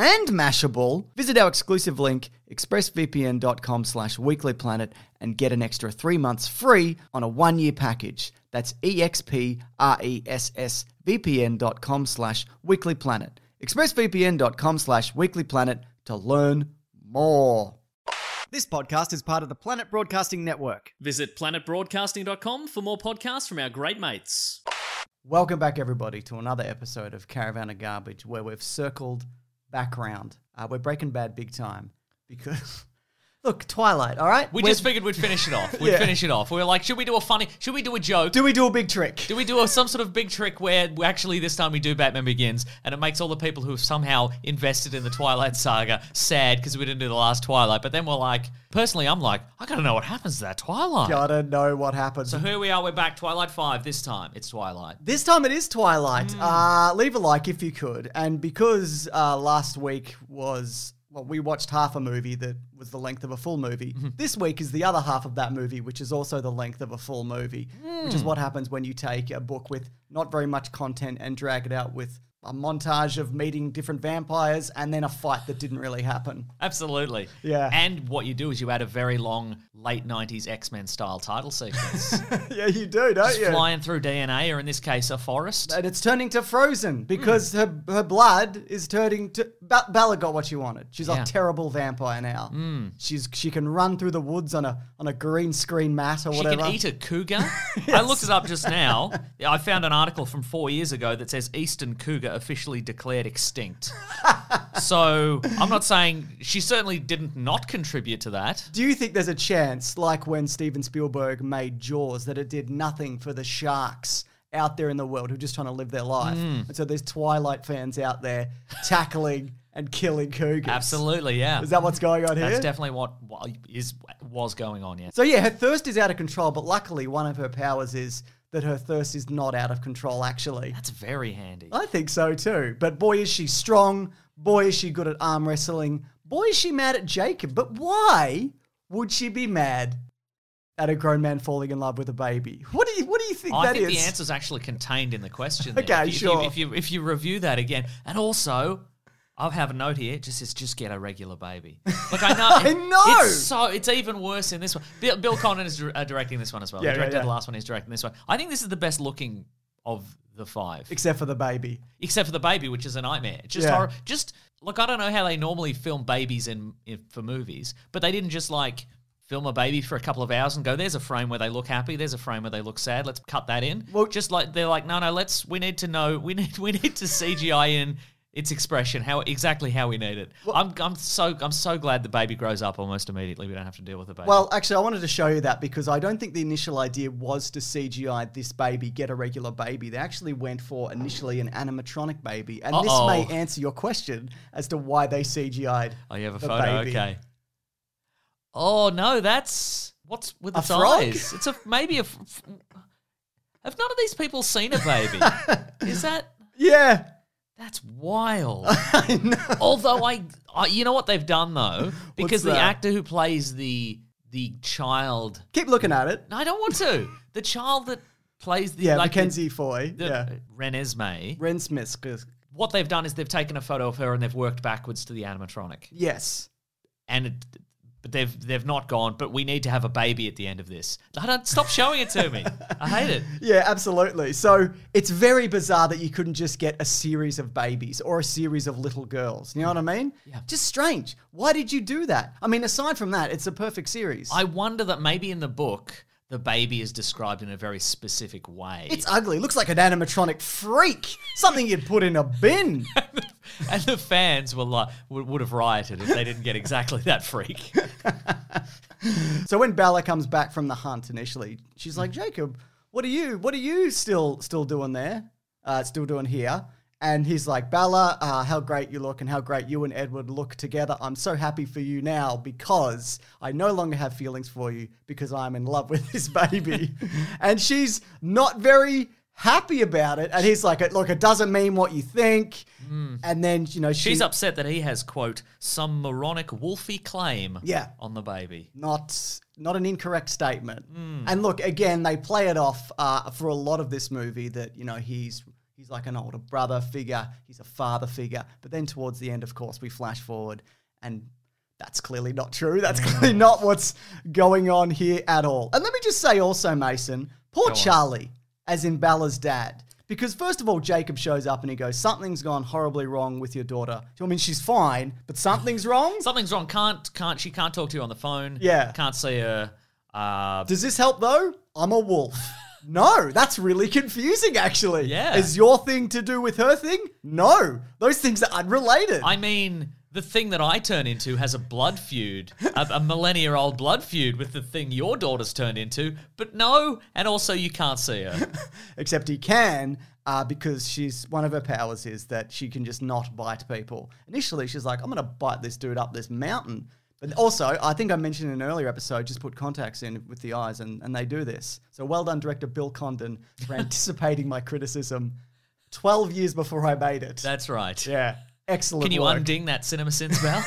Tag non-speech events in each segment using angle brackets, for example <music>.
and Mashable, visit our exclusive link, expressvpn.com slash weeklyplanet, and get an extra three months free on a one-year package. That's expressvpn.com slash weeklyplanet. expressvpn.com slash weeklyplanet to learn more. This podcast is part of the Planet Broadcasting Network. Visit planetbroadcasting.com for more podcasts from our great mates. Welcome back, everybody, to another episode of Caravan of Garbage, where we've circled background. Uh, we're Breaking Bad big time because look, Twilight. All right, We We're- just figured we'd finish it off. <laughs> We'd Yeah. finish it off. We were like, should we do a funny? Should we do a joke? do we do a big trick? Do we do a, some sort of big trick where we actually this time we do Batman Begins and it makes all the people who have somehow invested in the Twilight saga sad because we didn't do the last Twilight? But then we're like, personally, I'm like, I gotta know what happens to that Twilight. Gotta know what happens. So here we are. We're back. Twilight Five. This time it's Twilight. This time it is Twilight. Hmm. Uh, leave a like if you could. And because uh, last week was, well, we watched half a movie that was the length of a full movie. Mm-hmm. this week is the other half of that movie, which is also the length of a full movie, which Hmm. is what happens when you take a book with not very much content and drag it out with a montage of meeting different vampires and then a fight that didn't really happen. Absolutely. Yeah. And what you do is you add a very long late '90s X-Men style title sequence, <laughs> yeah, you do, don't Just you? flying through DNA, or in this case, a forest. and it's turning to frozen because her her blood is turning to. Ba- Bella got what she wanted. She's Yeah. a terrible vampire now. She's she can run through the woods on a on a green screen mat or She whatever. can eat a cougar. <laughs> I looked it up just now. <laughs> I found an article from four years ago that says eastern cougar officially declared extinct. <laughs> so I'm not saying she certainly didn't not contribute to that. Do you think there's a chance, like when Steven Spielberg made Jaws, that it did nothing for the sharks out there in the world who are just trying to live their life? Hmm. And so there's Twilight fans out there tackling and killing cougars. Absolutely, yeah. Is that what's going on here? That's definitely what wa- is was going on. Yeah. So yeah, her thirst is out of control, but luckily one of her powers is that her thirst is not out of control actually. That's very handy. I think so too. But boy is she strong, boy is she good at arm wrestling, boy is she mad at Jacob. But why would she be mad at a grown man falling in love with a baby? What do you what do you think I that think is? the answer's actually contained in the question. there. Okay, if you, sure. If you, if you if you review that again, and also. I have a note here. It just says, just get a regular baby. <laughs> Look, I know. <laughs> I know! It's so it's even worse in this one. Bill, Bill Condon is uh, directing this one as well. Yeah, he yeah, directed yeah. the last one. He's directing this one. I think this is the best looking of the five, Except for the baby. except for the baby, which is a nightmare. Just Yeah. horror. Just look. I don't know how they normally film babies in, in for movies, but they didn't just like film a baby for a couple of hours and go, there's a frame where they look happy, there's a frame where they look sad, let's cut that in. Well- just like they're like, no, no, let's we need to know <laughs> we need we need to CGI in its expression, how exactly how we need it. I'm I'm so I'm so glad the baby grows up almost immediately. We don't have to deal with the baby. Well, actually, I wanted to show you that because I don't think the initial idea was to CGI this baby, get a regular baby. They actually went for initially an animatronic baby, and Uh-oh. this may answer your question as to why they CGI'd. oh, you have a photo, baby. okay. Oh no, that's what's with A its eyes. It's a maybe a. Have none of these people seen a baby? <laughs> Is that Yeah. That's wild? <laughs> I know. Although I, I, you know what they've done though, because the that? actor who plays the the child, Keep looking at it. no, I don't want to. The child that plays the Yeah, like the- Mackenzie Foy. the, yeah. Renesmee. Ren Smith. 'cause- What they've done is they've taken a photo of her and they've worked backwards to the animatronic, Yes. and it, but they've they've not gone. But we need to have a baby at the end of this. I don't stop showing it to me. I hate it. <laughs> Yeah, absolutely. So it's very bizarre that you couldn't just get a series of babies or a series of little girls. You know what I mean? Yeah. Just strange. Why did you do that? I mean, aside from that, it's a perfect series. I wonder that maybe in the book the baby is described in a very specific way. it's ugly. Looks like an animatronic freak. Something you'd put in a bin. <laughs> and the fans were like, would, would have rioted if they didn't get exactly that freak. <laughs> So when Bella comes back from the hunt initially, she's like, Jacob, what are you? What are you still still doing there? Uh, still doing here? And he's like, Bella, uh, how great you look and how great you and Edward look together. I'm so happy for you now because I no longer have feelings for you because I'm in love with this baby. <laughs> and she's not very happy about it. And he's like, look, it doesn't mean what you think. And then, you know, she, She's upset that he has, quote, some moronic wolfy claim Yeah. on the baby. not not an incorrect statement. And look, again, they play it off uh, for a lot of this movie that you know he's he's like an older brother figure, he's a father figure. But then towards the end, of course, we flash forward, and that's clearly not true. That's clearly not what's going on here at all. And let me just say also, Mason, poor. Charlie, as in Bella's dad. Because first of all, Jacob shows up and he goes, "Something's gone horribly wrong with your daughter." I mean, she's fine, but something's wrong. <laughs> Something's wrong. Can't, can't, she can't talk to you on the phone. Yeah. Can't see her. Uh, Does this help though? I'm a wolf. <laughs> No, that's really confusing actually. Yeah. Is your thing to do with her thing? No. Those things are unrelated. I mean, the thing that I turn into has a blood feud, a, a millennia old blood feud with the thing your daughter's turned into, but no, and also you can't see her. <laughs> Except he can, uh, because she's one of her powers is that she can just not bite people. Initially, she's like, I'm going to bite this dude up this mountain. But also, I think I mentioned in an earlier episode, just put contacts in with the eyes, and, and they do this. So well done, director Bill Condon, for <laughs> anticipating my criticism 12 years before I made it. That's right. yeah. Excellent. Can you work. unding that Cinema Sins <laughs> bell?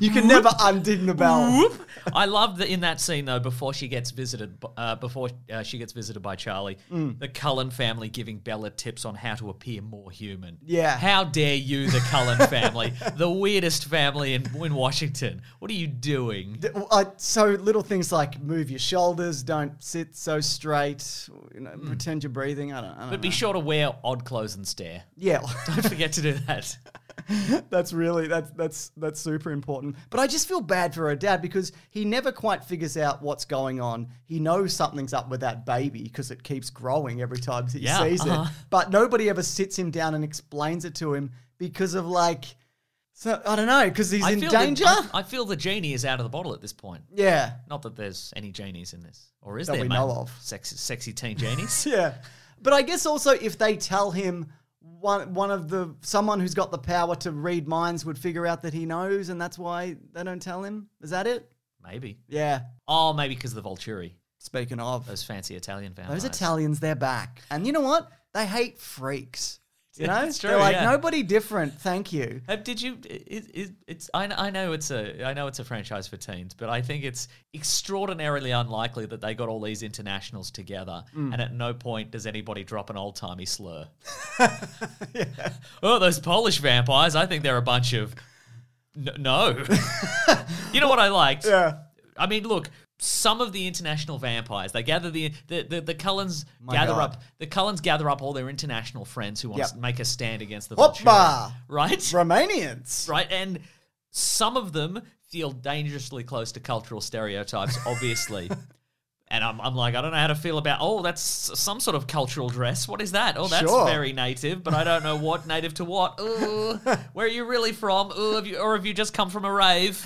You can never unding the bell. Whoop. I love that in that scene though. Before she gets visited, uh, before uh, she gets visited by Charlie, Mm. the Cullen family giving Bella tips on how to appear more human. Yeah. How dare you, the Cullen <laughs> family, the weirdest family in, in Washington? What are you doing? Uh, so little things like move your shoulders, don't sit so straight, you know, pretend you're breathing. I don't, I don't. But know. be sure to wear odd clothes and stare. yeah, <laughs> Don't forget to do that. <laughs> that's really that's that's that's super important. But I just feel bad for her dad because he never quite figures out what's going on. He knows something's up with that baby because it keeps growing every time he Yeah, sees uh-huh. it. But nobody ever sits him down and explains it to him because of like, so I don't know, because he's I in danger. The, I, I feel the genie is out of the bottle at this point. yeah, Not that there's any genies in this, or is That there? we mate? know of. Sexy, sexy teen genies. <laughs> Yeah. But I guess also if they tell him one one of the someone who's got the power to read minds would figure out that he knows and that's why they don't tell him. Is that it? Maybe. Yeah. Oh, maybe because of the Volturi, Speaking of those fancy Italian vampires. those Italians, they're back. And you know what? They hate freaks. <laughs> You know? It's true, they're like yeah. nobody different, thank you. Uh, did you? It, it, it's I, I know it's a I know it's a franchise for teens, but I think it's extraordinarily unlikely that they got all these internationals together, Mm. and at no point does anybody drop an old timey slur. <laughs> Oh, those Polish vampires! I think they're a bunch of no. <laughs> you know what I liked? Yeah. I mean, look, some of the international vampires, they gather the the the, the Cullens My gather God. up the Cullens gather up all their international friends who want Yep. to make a stand against the Hoppa! Volturi, right? <laughs> Romanians. right? And some of them feel dangerously close to cultural stereotypes, obviously. <laughs> and I'm, I'm like, I don't know how to feel about, oh, that's some sort of cultural dress. What is that? Oh, that's Sure. very native, but I don't know what <laughs> native to what. Ooh, where are you really from? Ooh, have you, or have you just come from a rave?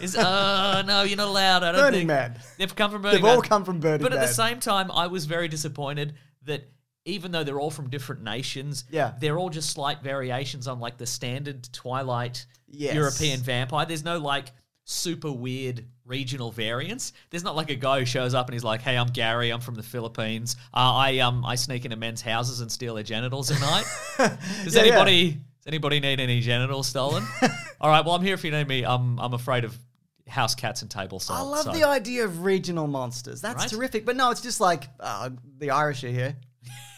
Is uh <laughs> no, you're not allowed. I don't Burning think Man. they've come from Burning They've all come from Burning But at the same time, I was very disappointed that even though they're all from different nations, Yeah. they're all just slight variations on like the standard Twilight Yes. European vampire. There's no like super weird regional variants. There's not like a guy who shows up and he's like, "Hey, I'm Gary. I'm from the Philippines. Uh, I um I sneak into men's houses and steal their genitals at night." <laughs> Does Yeah, yeah. anybody does anybody need any genitals stolen? <laughs> All right, well I'm here if you need me. I'm I'm afraid of house cats and table salt. I love so- the idea of regional monsters. That's Right? terrific. But no, it's just like uh, the Irish are here.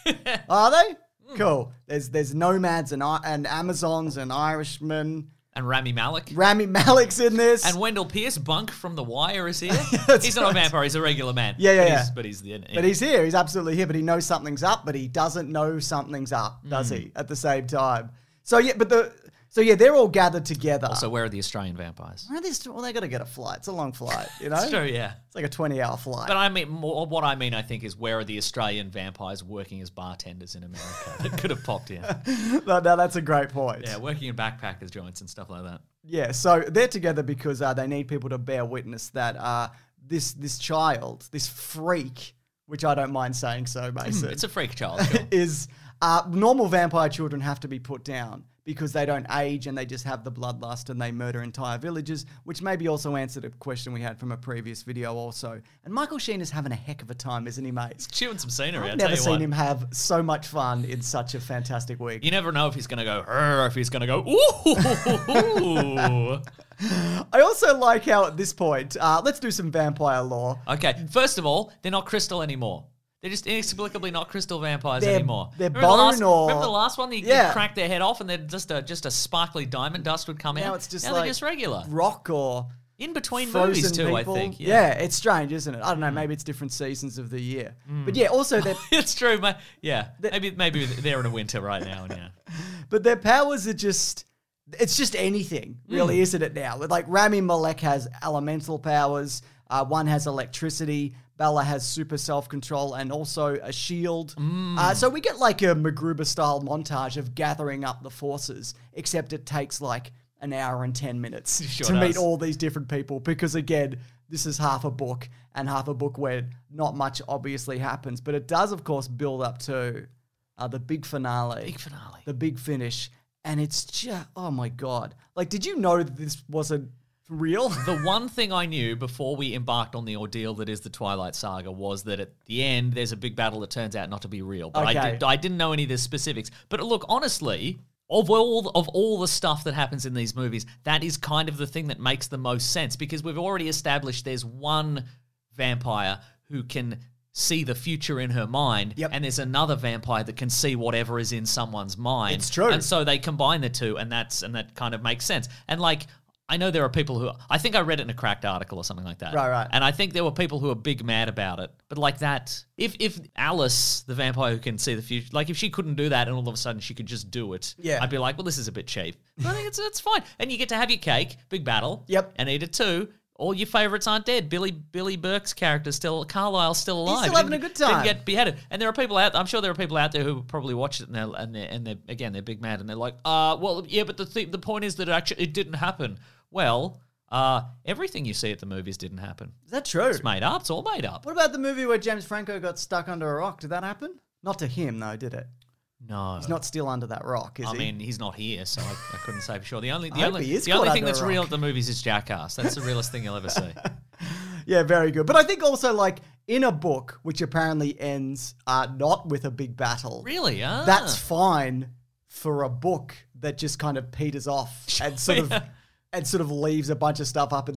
<laughs> are they? Hmm. Cool. There's there's nomads and and Amazons and Irishmen. And Rami Malek. Rami Malek's in this. And Wendell Pierce, Bunk from The Wire, is here. <laughs> He's not a right. vampire; he's a regular man. Yeah, yeah, but yeah. He's, but he's the. but he's here. He's absolutely here. But he knows something's up. But he doesn't know something's up, does Hmm. he? At the same time. So yeah, but the so yeah, they're all gathered together. So where are the Australian vampires? Where are these? Well, they got to get a flight. It's a long flight, you know. It's <laughs> true, yeah. It's like a twenty-hour flight. But I mean, more, what I mean, I think, is where are the Australian vampires working as bartenders in America that could have popped in? <laughs> no, no, that's a great point. Yeah, working in backpackers joints and stuff like that. Yeah, so they're together because uh, they need people to bear witness that uh, this this child, this freak, which I don't mind saying so, Mason, It's a freak child. Sure. <laughs> is uh, normal vampire children have to be put down because they don't age and they just have the bloodlust and they murder entire villages, which maybe also answered a question we had from a previous video also. And Michael Sheen is having a heck of a time, isn't he, mate? Chewing some scenery. I I've tell never you seen what. him have so much fun in such a fantastic week. You never know if he's going to go or if he's going to go ooh. <laughs> <laughs> I also like how at this point, uh, let's do some vampire lore. okay, first of all, they're not crystal anymore. They're just inexplicably not crystal vampires They're- anymore. they're remember the last, bone or- remember the last one? You Yeah. crack their head off and then just a just a sparkly diamond dust would come Now out. it's just now like they're just regular. rock or In between frozen movies too, people. I think. Yeah. Mm. it's strange, isn't it? I don't know. Maybe it's different seasons of the year. But yeah, also their <laughs> it's true. Yeah, maybe maybe they're in a winter right now. And yeah, <laughs> but their powers are just it's just anything, Mm. really, isn't it? Now, like Rami Malek has elemental powers. Uh, one has electricity. Bella has super self control and also a shield. Mm. Uh, so we get like a MacGruber style montage of gathering up the forces, except it takes like an hour and 10 minutes <laughs> Sure to meet all these different people because, again, this is half a book and half a book where not much obviously happens. But it does, of course, build up to uh, the big finale. big finale. The big finish. And it's just, oh my God. Like, did you know that this wasn't real? The one thing I knew before we embarked on the ordeal that is the Twilight Saga was that at the end there's a big battle that turns out not to be real. But I, Okay. did, I didn't know any of the specifics. But look, honestly, of all of all the stuff that happens in these movies, that is kind of the thing that makes the most sense because we've already established there's one vampire who can see the future in her mind Yep. and there's another vampire that can see whatever is in someone's mind It's true. and so they combine the two and that's and that kind of makes sense and like I know there are people who I think I read it in a cracked article or something like that. Right, right. And I think there were people who are big mad about it. But like that, if if Alice, the vampire who can see the future, like if she couldn't do that and all of a sudden she could just do it, Yeah. I'd be like, well, this is a bit cheap. But I think it's it's fine. And you get to have your cake, big battle. Yep. And eat it too. All your favorites aren't dead. Billy Billy Burke's character still Carlisle's still alive. still having a good time. Didn't get beheaded. And there are people out. I'm sure there are people out there who probably watched it and they're and they're, and they're again they're big mad and they're like, uh, well, yeah, but the th- the point is that actually it didn't happen. Well, uh, everything you see at the movies didn't happen. Is that true? It's made up. It's all made up. What about the movie where James Franco got stuck under a rock? Did that happen? Not to him, though, did it? No, He's not still under that rock, is I he? mean, he's not here, so I, I couldn't say for sure. The only <laughs> the only the only thing that's real at the movies is Jackass. That's the realest thing you'll ever see. <laughs> yeah, very good. But I think also, like, in a book, which apparently ends uh, not with a big battle, Really? Ah. that's fine for a book that just kind of peters off <laughs> and sort of Yeah. And sort of leaves a bunch of stuff up. And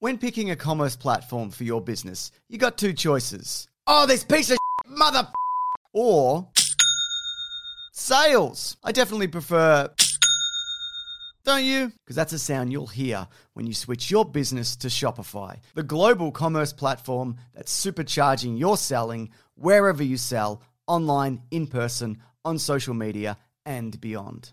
When picking a commerce platform for your business, you got two choices. Oh, this piece of mother or sales. I definitely prefer don't you? Because that's a sound you'll hear when you switch your business to Shopify, the global commerce platform that's supercharging your selling wherever you sell, online, in person, on social media, and beyond.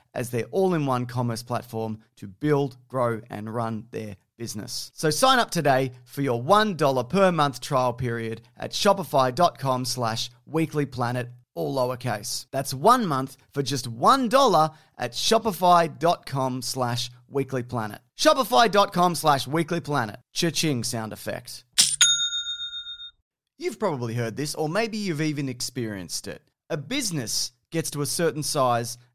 as their all in one commerce platform to build, grow, and run their business. So sign up today for your $1 per month trial period at shopify.com slash weeklyplanet, all lowercase. That's one month for just $1 at shopify.com slash weeklyplanet. Shopify.com slash weeklyplanet. Cha-ching sound effect. You've probably heard this, or maybe you've even experienced it. A business gets to a certain size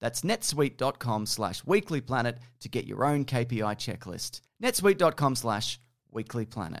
That's netsuite.com slash weeklyplanet to get your own KPI checklist. netsuite.com slash weeklyplanet.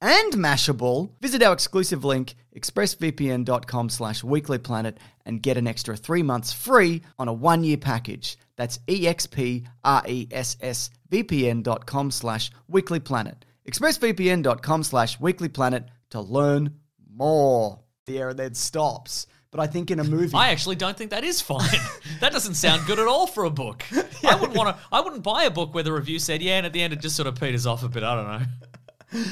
and Mashable, visit our exclusive link, expressvpn.com slash weeklyplanet, and get an extra three months free on a one-year package. That's expressvpn.com slash weeklyplanet. expressvpn.com slash weeklyplanet to learn more. The error then stops. But I think in a movie... I actually don't think that is fine. <laughs> that doesn't sound good at all for a book. <laughs> I wouldn't want to. I wouldn't buy a book where the review said, "Yeah," and at the end it just sort of peters off a bit. I don't know.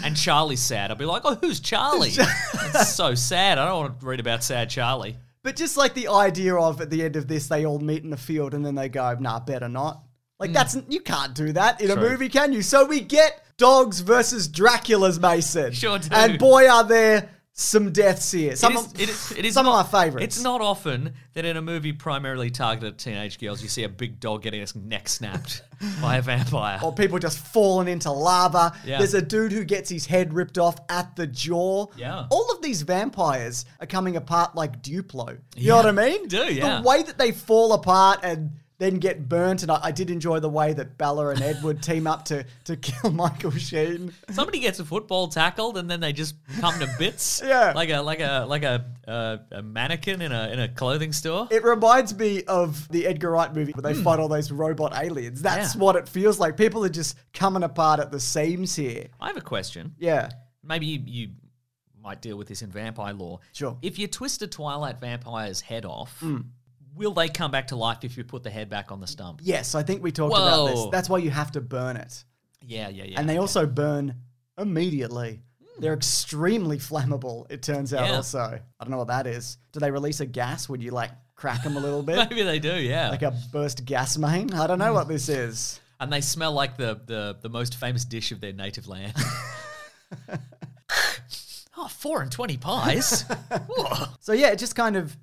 And Charlie's sad. I'd be like, "Oh, who's Charlie?" <laughs> it's so sad. I don't want to read about sad Charlie. But just like the idea of at the end of this, they all meet in the field and then they go, nah, better not. Like that's you can't do that in a Hmm. Movie, can you? So we get dogs versus Dracula's, Mason. Sure do. And boy, are there some deaths here. Some, It is, of, it is, it is some not, of my favorites. It's not often that in a movie primarily targeted at teenage girls, you see a big dog getting its neck snapped <laughs> by a vampire. or people just falling into lava. Yeah. There's a dude who gets his head ripped off at the jaw. Yeah. All of these vampires are coming apart like Duplo. You Yeah, know what I mean? do, yeah. The way that they fall apart and then get burnt, and I, I did enjoy the way that Bella and Edward team up to to kill <laughs> Michael Sheen. Somebody gets a football tackled and then they just come to bits. <laughs> Yeah. like a like a like a uh, a mannequin in a in a clothing store. It reminds me of the Edgar Wright movie where they fight all those robot aliens. That's. Yeah. what it feels like. People are just coming apart at the seams here. I have a question. Yeah. Maybe you, you might deal with this in vampire lore. Sure. If you twist a Twilight vampire's head off, Hmm. Will they come back to life if you put the head back on the stump? Yes, I think we talked about this. That's why you have to burn it. Yeah, yeah, yeah. and they okay. also burn immediately. Hmm. They're extremely flammable, it turns out, Yeah. also. I don't know what that is. Do they release a gas when you like crack them a little <laughs> bit? maybe they do. Yeah, like a burst gas main? I don't know what hmm. this is. and they smell like the the the most famous dish of their native land. oh, <laughs> <laughs> four and twenty pies. So, yeah, it just kind of,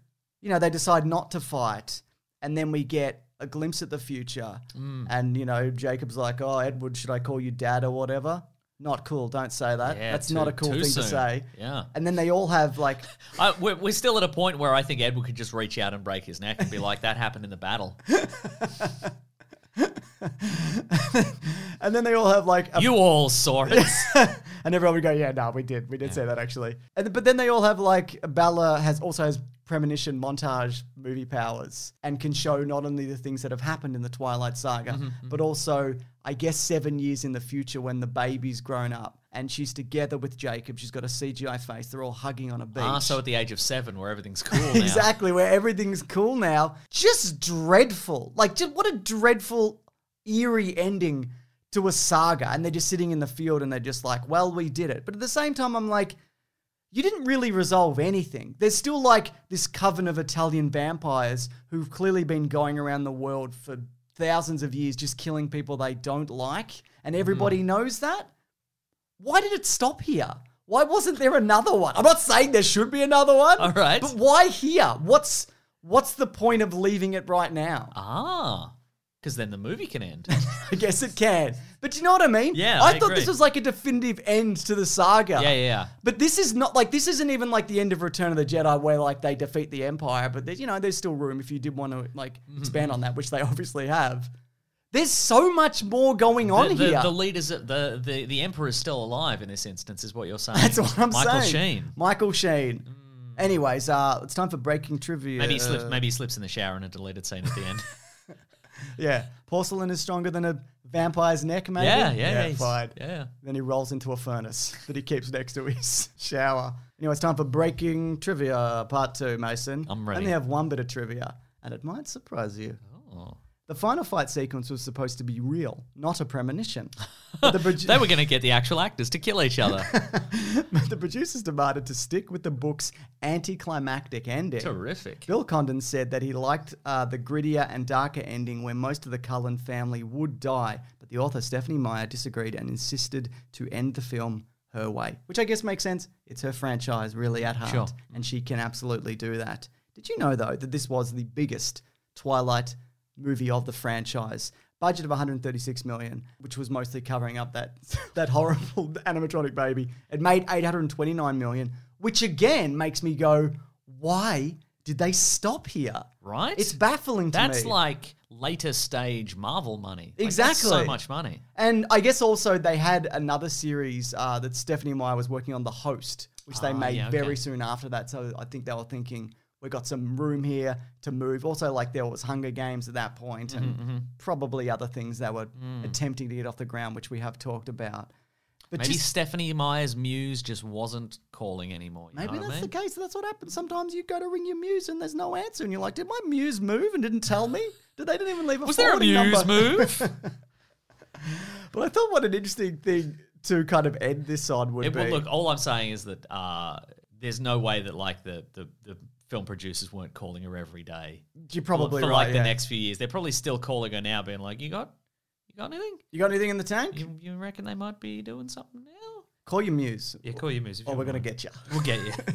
you know, they decide not to fight. And then we get a glimpse at the future. Mm. And, you know, Jacob's like, oh, Edward, should I call you dad or whatever? Not cool. Don't say that. Yeah, That's too- not a cool thing soon. to say. Yeah. And then they all have like <laughs> I, we're, we're still at a point where I think Edward could just reach out and break his neck and be like, "That happened in the battle." <laughs> <laughs> and then they all have like a You all saw it. <laughs> and everyone would go, "Yeah, no, we did, we did say that actually." And but then they all have like Bella has also has premonition montage movie powers and can show not only the things that have happened in the Twilight Saga, Mm-hmm, but also I guess seven years in the future when the baby's grown up and she's together with Jacob. She's got a CGI face. They're all hugging on a beach. ah, so at the age of seven, where everything's <laughs> cool now. exactly where everything's cool now. Just dreadful. Like, just what a dreadful, eerie ending to a saga. And they're just sitting in the field and they're just like, well, we did it. But at the same time, I'm like, you didn't really resolve anything. There's still like this coven of Italian vampires who've clearly been going around the world for thousands of years just killing people they don't like. And everybody Hmm. knows that. Why did it stop here? Why wasn't there another one? I'm not saying there should be another one. All right. But why here? What's what's the point of leaving it right now? Ah, because then the movie can end. <laughs> I guess it can. But you know what I mean? Yeah, I, I thought agree. this was like a definitive end to the saga. yeah, yeah, yeah. But this is not like this isn't even like the end of Return of the Jedi where like they defeat the Empire, but there's you know, there's still room if you did want to like Mm-hmm. expand on that, which they <laughs> obviously have. There's so much more going on the, the, here. the leaders, the, the the emperor is still alive in this instance, is what you're saying. That's what I'm Michael saying. Michael Sheen. Michael Sheen. Anyways, uh, it's time for breaking trivia. Maybe he slips. Maybe he slips in the shower in a deleted scene at the end. <laughs> Yeah, porcelain is stronger than a vampire's neck. Maybe. yeah, yeah, yeah. fine. Yeah. Then he rolls into a furnace that he keeps next to his <laughs> shower. Anyway, it's time for breaking trivia part two, Mason. I'm ready. I only have one bit of trivia, and it might surprise you. Oh. The final fight sequence was supposed to be real, not a premonition. The, <laughs> They were going to get the actual actors to kill each other. <laughs> but the producers demanded to stick with the book's anticlimactic ending. Terrific. Bill Condon said that he liked uh, the grittier and darker ending where most of the Cullen family would die, but the author Stephenie Meyer disagreed and insisted to end the film her way, which I guess makes sense. It's her franchise really at heart, Sure. and she can absolutely do that. Did you know, though, that this was the biggest Twilight movie of the franchise? Budget of 136 million, which was mostly covering up that <laughs> that horrible <laughs> animatronic baby. It made 829 million, which again makes me go, why did they stop here? Right? It's baffling to me. That's like later stage Marvel money. Like, that's Exactly. so much money. And I guess also they had another series uh, that Stephenie Meyer was working on, The Host, which they Ah, made yeah, okay. very soon after that. So I think they were thinking we got some room here to move. Also, like there was Hunger Games at that point, and Mm-hmm, probably other things that were Mm. attempting to get off the ground, which we have talked about. But Maybe just, Stephenie Meyer's muse just wasn't calling anymore. You maybe that's I mean? the case. That's what happens. Sometimes you go to ring your muse and there's no answer, and you're like, "Did my muse move and didn't tell me? Did they didn't even leave a Was there a muse number?" move? <laughs> But I thought what an interesting thing to kind of end this on would It, be. well, look, all I'm saying is that uh, there's no way that like the, the the film producers weren't calling her every day You're probably for right. like yeah. the next few years. They're probably still calling her now, being like, "You got, you got anything? You got anything in the tank? You, you reckon they might be doing something now?" Call your muse. Yeah, call your music. Or we're gonna get you. <laughs> We'll get you. <laughs>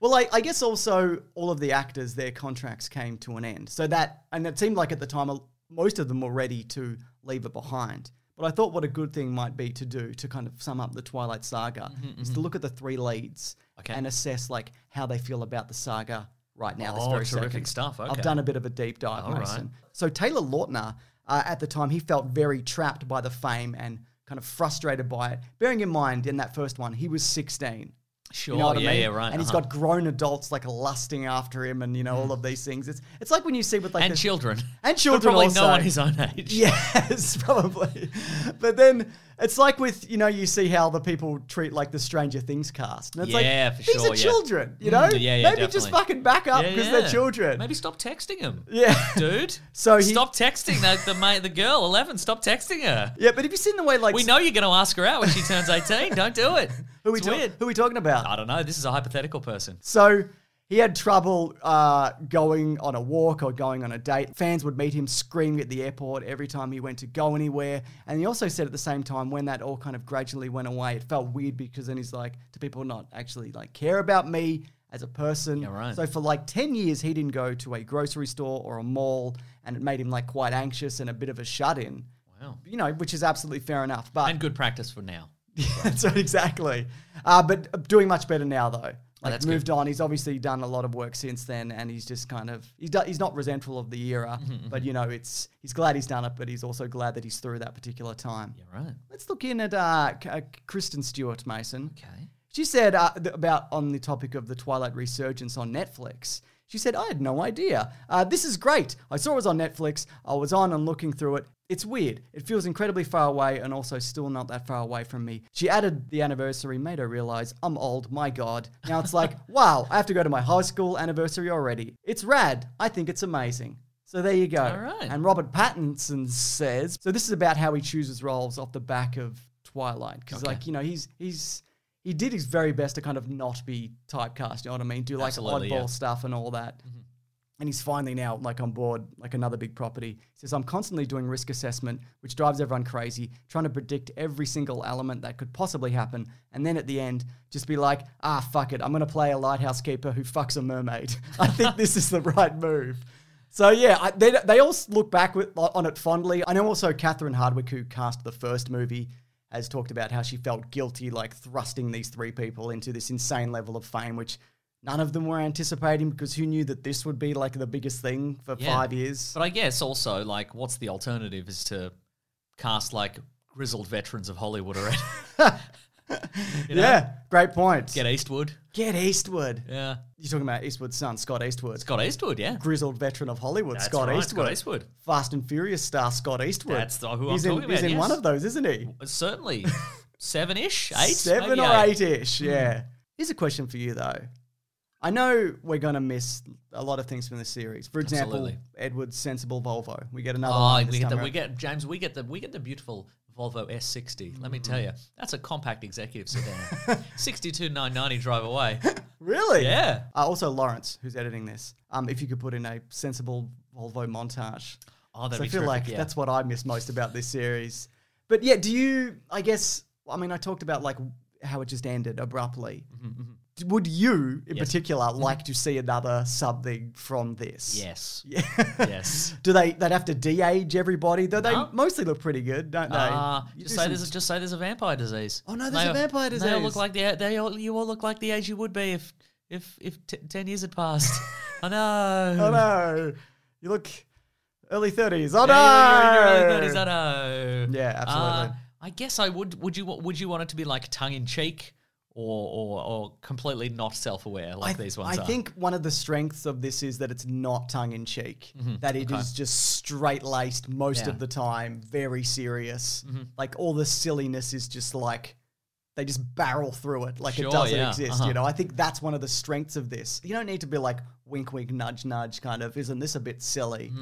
Well, I, I guess also all of the actors, their contracts came to an end. So that, and it seemed like at the time, most of them were ready to leave it behind. But I thought what a good thing might be to do to kind of sum up the Twilight saga is to look at the three leads Mm-hmm, Okay. and assess like how they feel about the saga right now. this Oh, very terrific second. stuff. I've done a bit of a deep dive, All right. Mason. So Taylor Lautner, uh, at the time, he felt very trapped by the fame and kind of frustrated by it. Bearing in mind, in that first one, he was 16. Sure. You know what yeah, I mean? yeah, right. And he's uh-huh. got grown adults like lusting after him, and you know all of these things. It's it's like when you see with like and the- children. and <laughs> But children probably also. no one his own age. <laughs> Yes, probably. But then it's like with you know you see how the people treat like the Stranger Things cast. And it's Yeah, like for these sure, are yeah. children, you Mm, know. yeah, yeah, Maybe just definitely. fucking back up because they're children. Maybe stop texting him. Yeah. <laughs> Dude. So he- stop texting the the, mate, the girl eleven. Stop texting her. Yeah, but have you seen the way like We know you're going to ask her out when she turns eighteen. Don't do it. <laughs> who we it's ta- weird. who we talking about? I don't know. This is a hypothetical person. So he had trouble uh, going on a walk or going on a date. Fans would meet him screaming at the airport every time he went to go anywhere. And he also said at the same time, when that all kind of gradually went away, it felt weird because then he's like, do people not actually like care about me as a person? Yeah, right. So for like 10 years, he didn't go to a grocery store or a mall and it made him like quite anxious and a bit of a shut in. Wow. You know, which is absolutely fair enough. But And good practice for now. <laughs> that's right, exactly. Uh, but doing much better now, though. Like that's moved on. He's obviously done a lot of work since then, and he's just kind of he's do, he's not resentful of the era, Mm-hmm, but you know it's he's glad he's done it, but he's also glad that he's through that particular time. You're right. Let's look in at uh, uh, Kristen Stewart Mason. Okay. She said uh, th- about on the topic of the Twilight resurgence on Netflix. She said, I had no idea. Uh, this is great. I saw it was on Netflix. I was on and looking through it. It's weird. It feels incredibly far away and also still not that far away from me. She added the anniversary, made her realize I'm old, my God. Now it's like, <laughs> wow, I have to go to my high school anniversary already. It's rad. I think it's amazing. So there you go. All right. And Robert Pattinson says, so this is about how he chooses roles off the back of Twilight. Because, Okay. like, you know, he's, he's, he did his very best to kind of not be typecast, you know what I mean? Do like Absolutely, oddball yeah. Mm-hmm. stuff and all that. And he's finally now like on board, like another big property. He says, I'm constantly doing risk assessment, which drives everyone crazy, trying to predict every single element that could possibly happen. And then at the end, just be like, ah, fuck it. I'm going to play a lighthouse keeper who fucks a mermaid. <laughs> I think this is the right move. So yeah, I, they, they all look back with, on it fondly. I know also Catherine Hardwicke, who cast the first movie, has talked about how she felt guilty, like thrusting these three people into this insane level of fame, which none of them were anticipating because who knew that this would be like the biggest thing for Yeah. five years? But I guess also, like, what's the alternative is to cast, like, grizzled veterans of Hollywood already. <laughs> <laughs> You know? Yeah, great point. Get Eastwood. Get Eastwood. Yeah. You're talking about Eastwood's son, Scott Eastwood. Scott Eastwood, yeah. Grizzled veteran of Hollywood, That's Scott right, Eastwood. Scott Eastwood. Fast and Furious star Scott Eastwood. That's the- who I'm he's in, talking He's about, in yes. one of those, isn't he? Uh, certainly. <laughs> Seven ish? Eight? Seven or eight ish, hmm. yeah. Here's a question for you though. I know we're gonna miss a lot of things from the series. For example, Absolutely. Edward's sensible Volvo. We get another. Oh, one we get, the, we get James. We get the we get the beautiful Volvo S60. Let me tell Mm. you, that's a compact executive sedan. <laughs> Sixty-two nine ninety drive away. <laughs> really. Yeah. Uh, also, Lawrence, who's editing this, um, if you could put in a sensible Volvo montage. Oh, that'd so I feel terrific, like yeah. that's what I miss most about this series. But yeah, do you? I guess. I mean, I talked about like how it just ended abruptly. D- Would you, in Mm-hmm, Yes. Mm-hmm. particular, like to see another something from this? Yes. Yeah. Yes. <laughs> Do they? They'd have to de-age everybody, though. They No. mostly look pretty good, don't they? Ah, just do say some- there's a, just say there's a vampire disease. Oh, no, there's They a vampire They all disease. look like the they all you all look like the age you would be if if if t- ten years had passed. <laughs> I know. Oh no, you look early thirties. Oh Yeah, no, you're, in early 30s, I know. Yeah, absolutely. Uh, I guess I would. Would you? Would you want it to be like tongue in cheek, or or, or completely not self aware like I, these ones I are? think one of the strengths of this is that it's not tongue in cheek. That it is Mm-hmm. okay. just straight laced most Yeah. Of the time, very serious. Like all the silliness is just like they just barrel through it like Sure, it doesn't yeah, exist. uh-huh. You know, I think that's one of the strengths of this. You don't need to be like wink, wink, nudge, nudge, kind of. Isn't this a bit silly?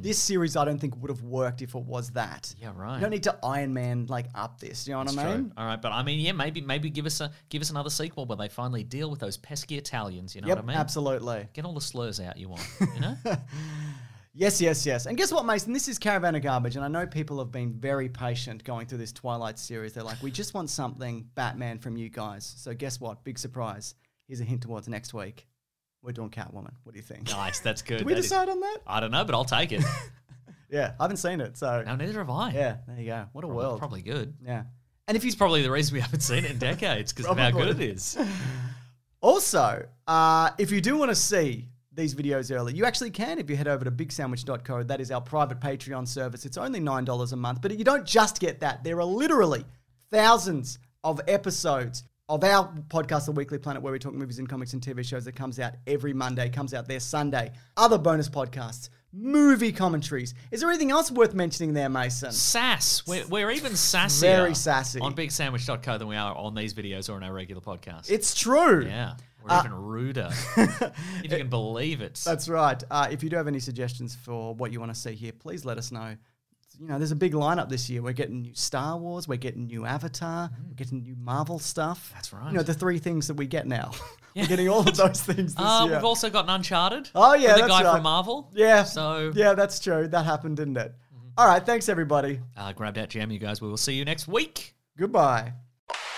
This series, I don't think would have worked if it was that. Yeah, right. You don't need to Iron Man like up this. You know what That's I true. mean? All right, but I mean, yeah, maybe maybe give us a give us another sequel where they finally deal with those pesky Italians. You know Yep, what I mean? absolutely. Get all the slurs out you want. <laughs> You know? Yes, yes, yes. And guess what, Mason? This is Caravan of Garbage, and I know people have been very patient going through this Twilight series. They're like, we just want something Batman from you guys. So guess what? Big surprise. Here's a hint towards next week. We're doing Catwoman. What do you think? nice. That's <laughs> good. Did we That is- decide on that? I don't know, but I'll take it. <laughs> Yeah, I haven't seen it, so no, neither have I. yeah, there you go. What a Probably, world. probably good. Yeah. And if It's probably the reason we haven't seen it in decades because of how <laughs> good it is. Also, uh, if you do want to see these videos early, you actually can if you head over to bigsandwich.co. That is our private Patreon service. It's only $9 a month, but you don't just get that. There are literally thousands of episodes of our podcast, The Weekly Planet, where we talk movies and comics and TV shows that comes out every Monday, comes out there Sunday. Other bonus podcasts, movie commentaries. Is there anything else worth mentioning there, Maso? Sass. We're, we're even sassier. Very sassy. On bigsandwich.co than we are on these videos or in our regular podcast. It's true. yeah. We're even ruder. <laughs> if you can believe it. That's right. Uh, if you do have any suggestions for what you want to see here, please let us know. You know, there's a big lineup this year. We're getting new Star Wars, we're getting new Avatar, we're getting new Marvel stuff. Mm. That's right. You know, the three things that we get now. <laughs> we're getting all of those things this Uh, year. we've also got an Uncharted. Oh, yeah, the guy right. from Marvel. yeah. So yeah, that's true. That happened, didn't it? All right. Thanks, everybody. uh, grab that jam, you guys. We will see you next week. Goodbye.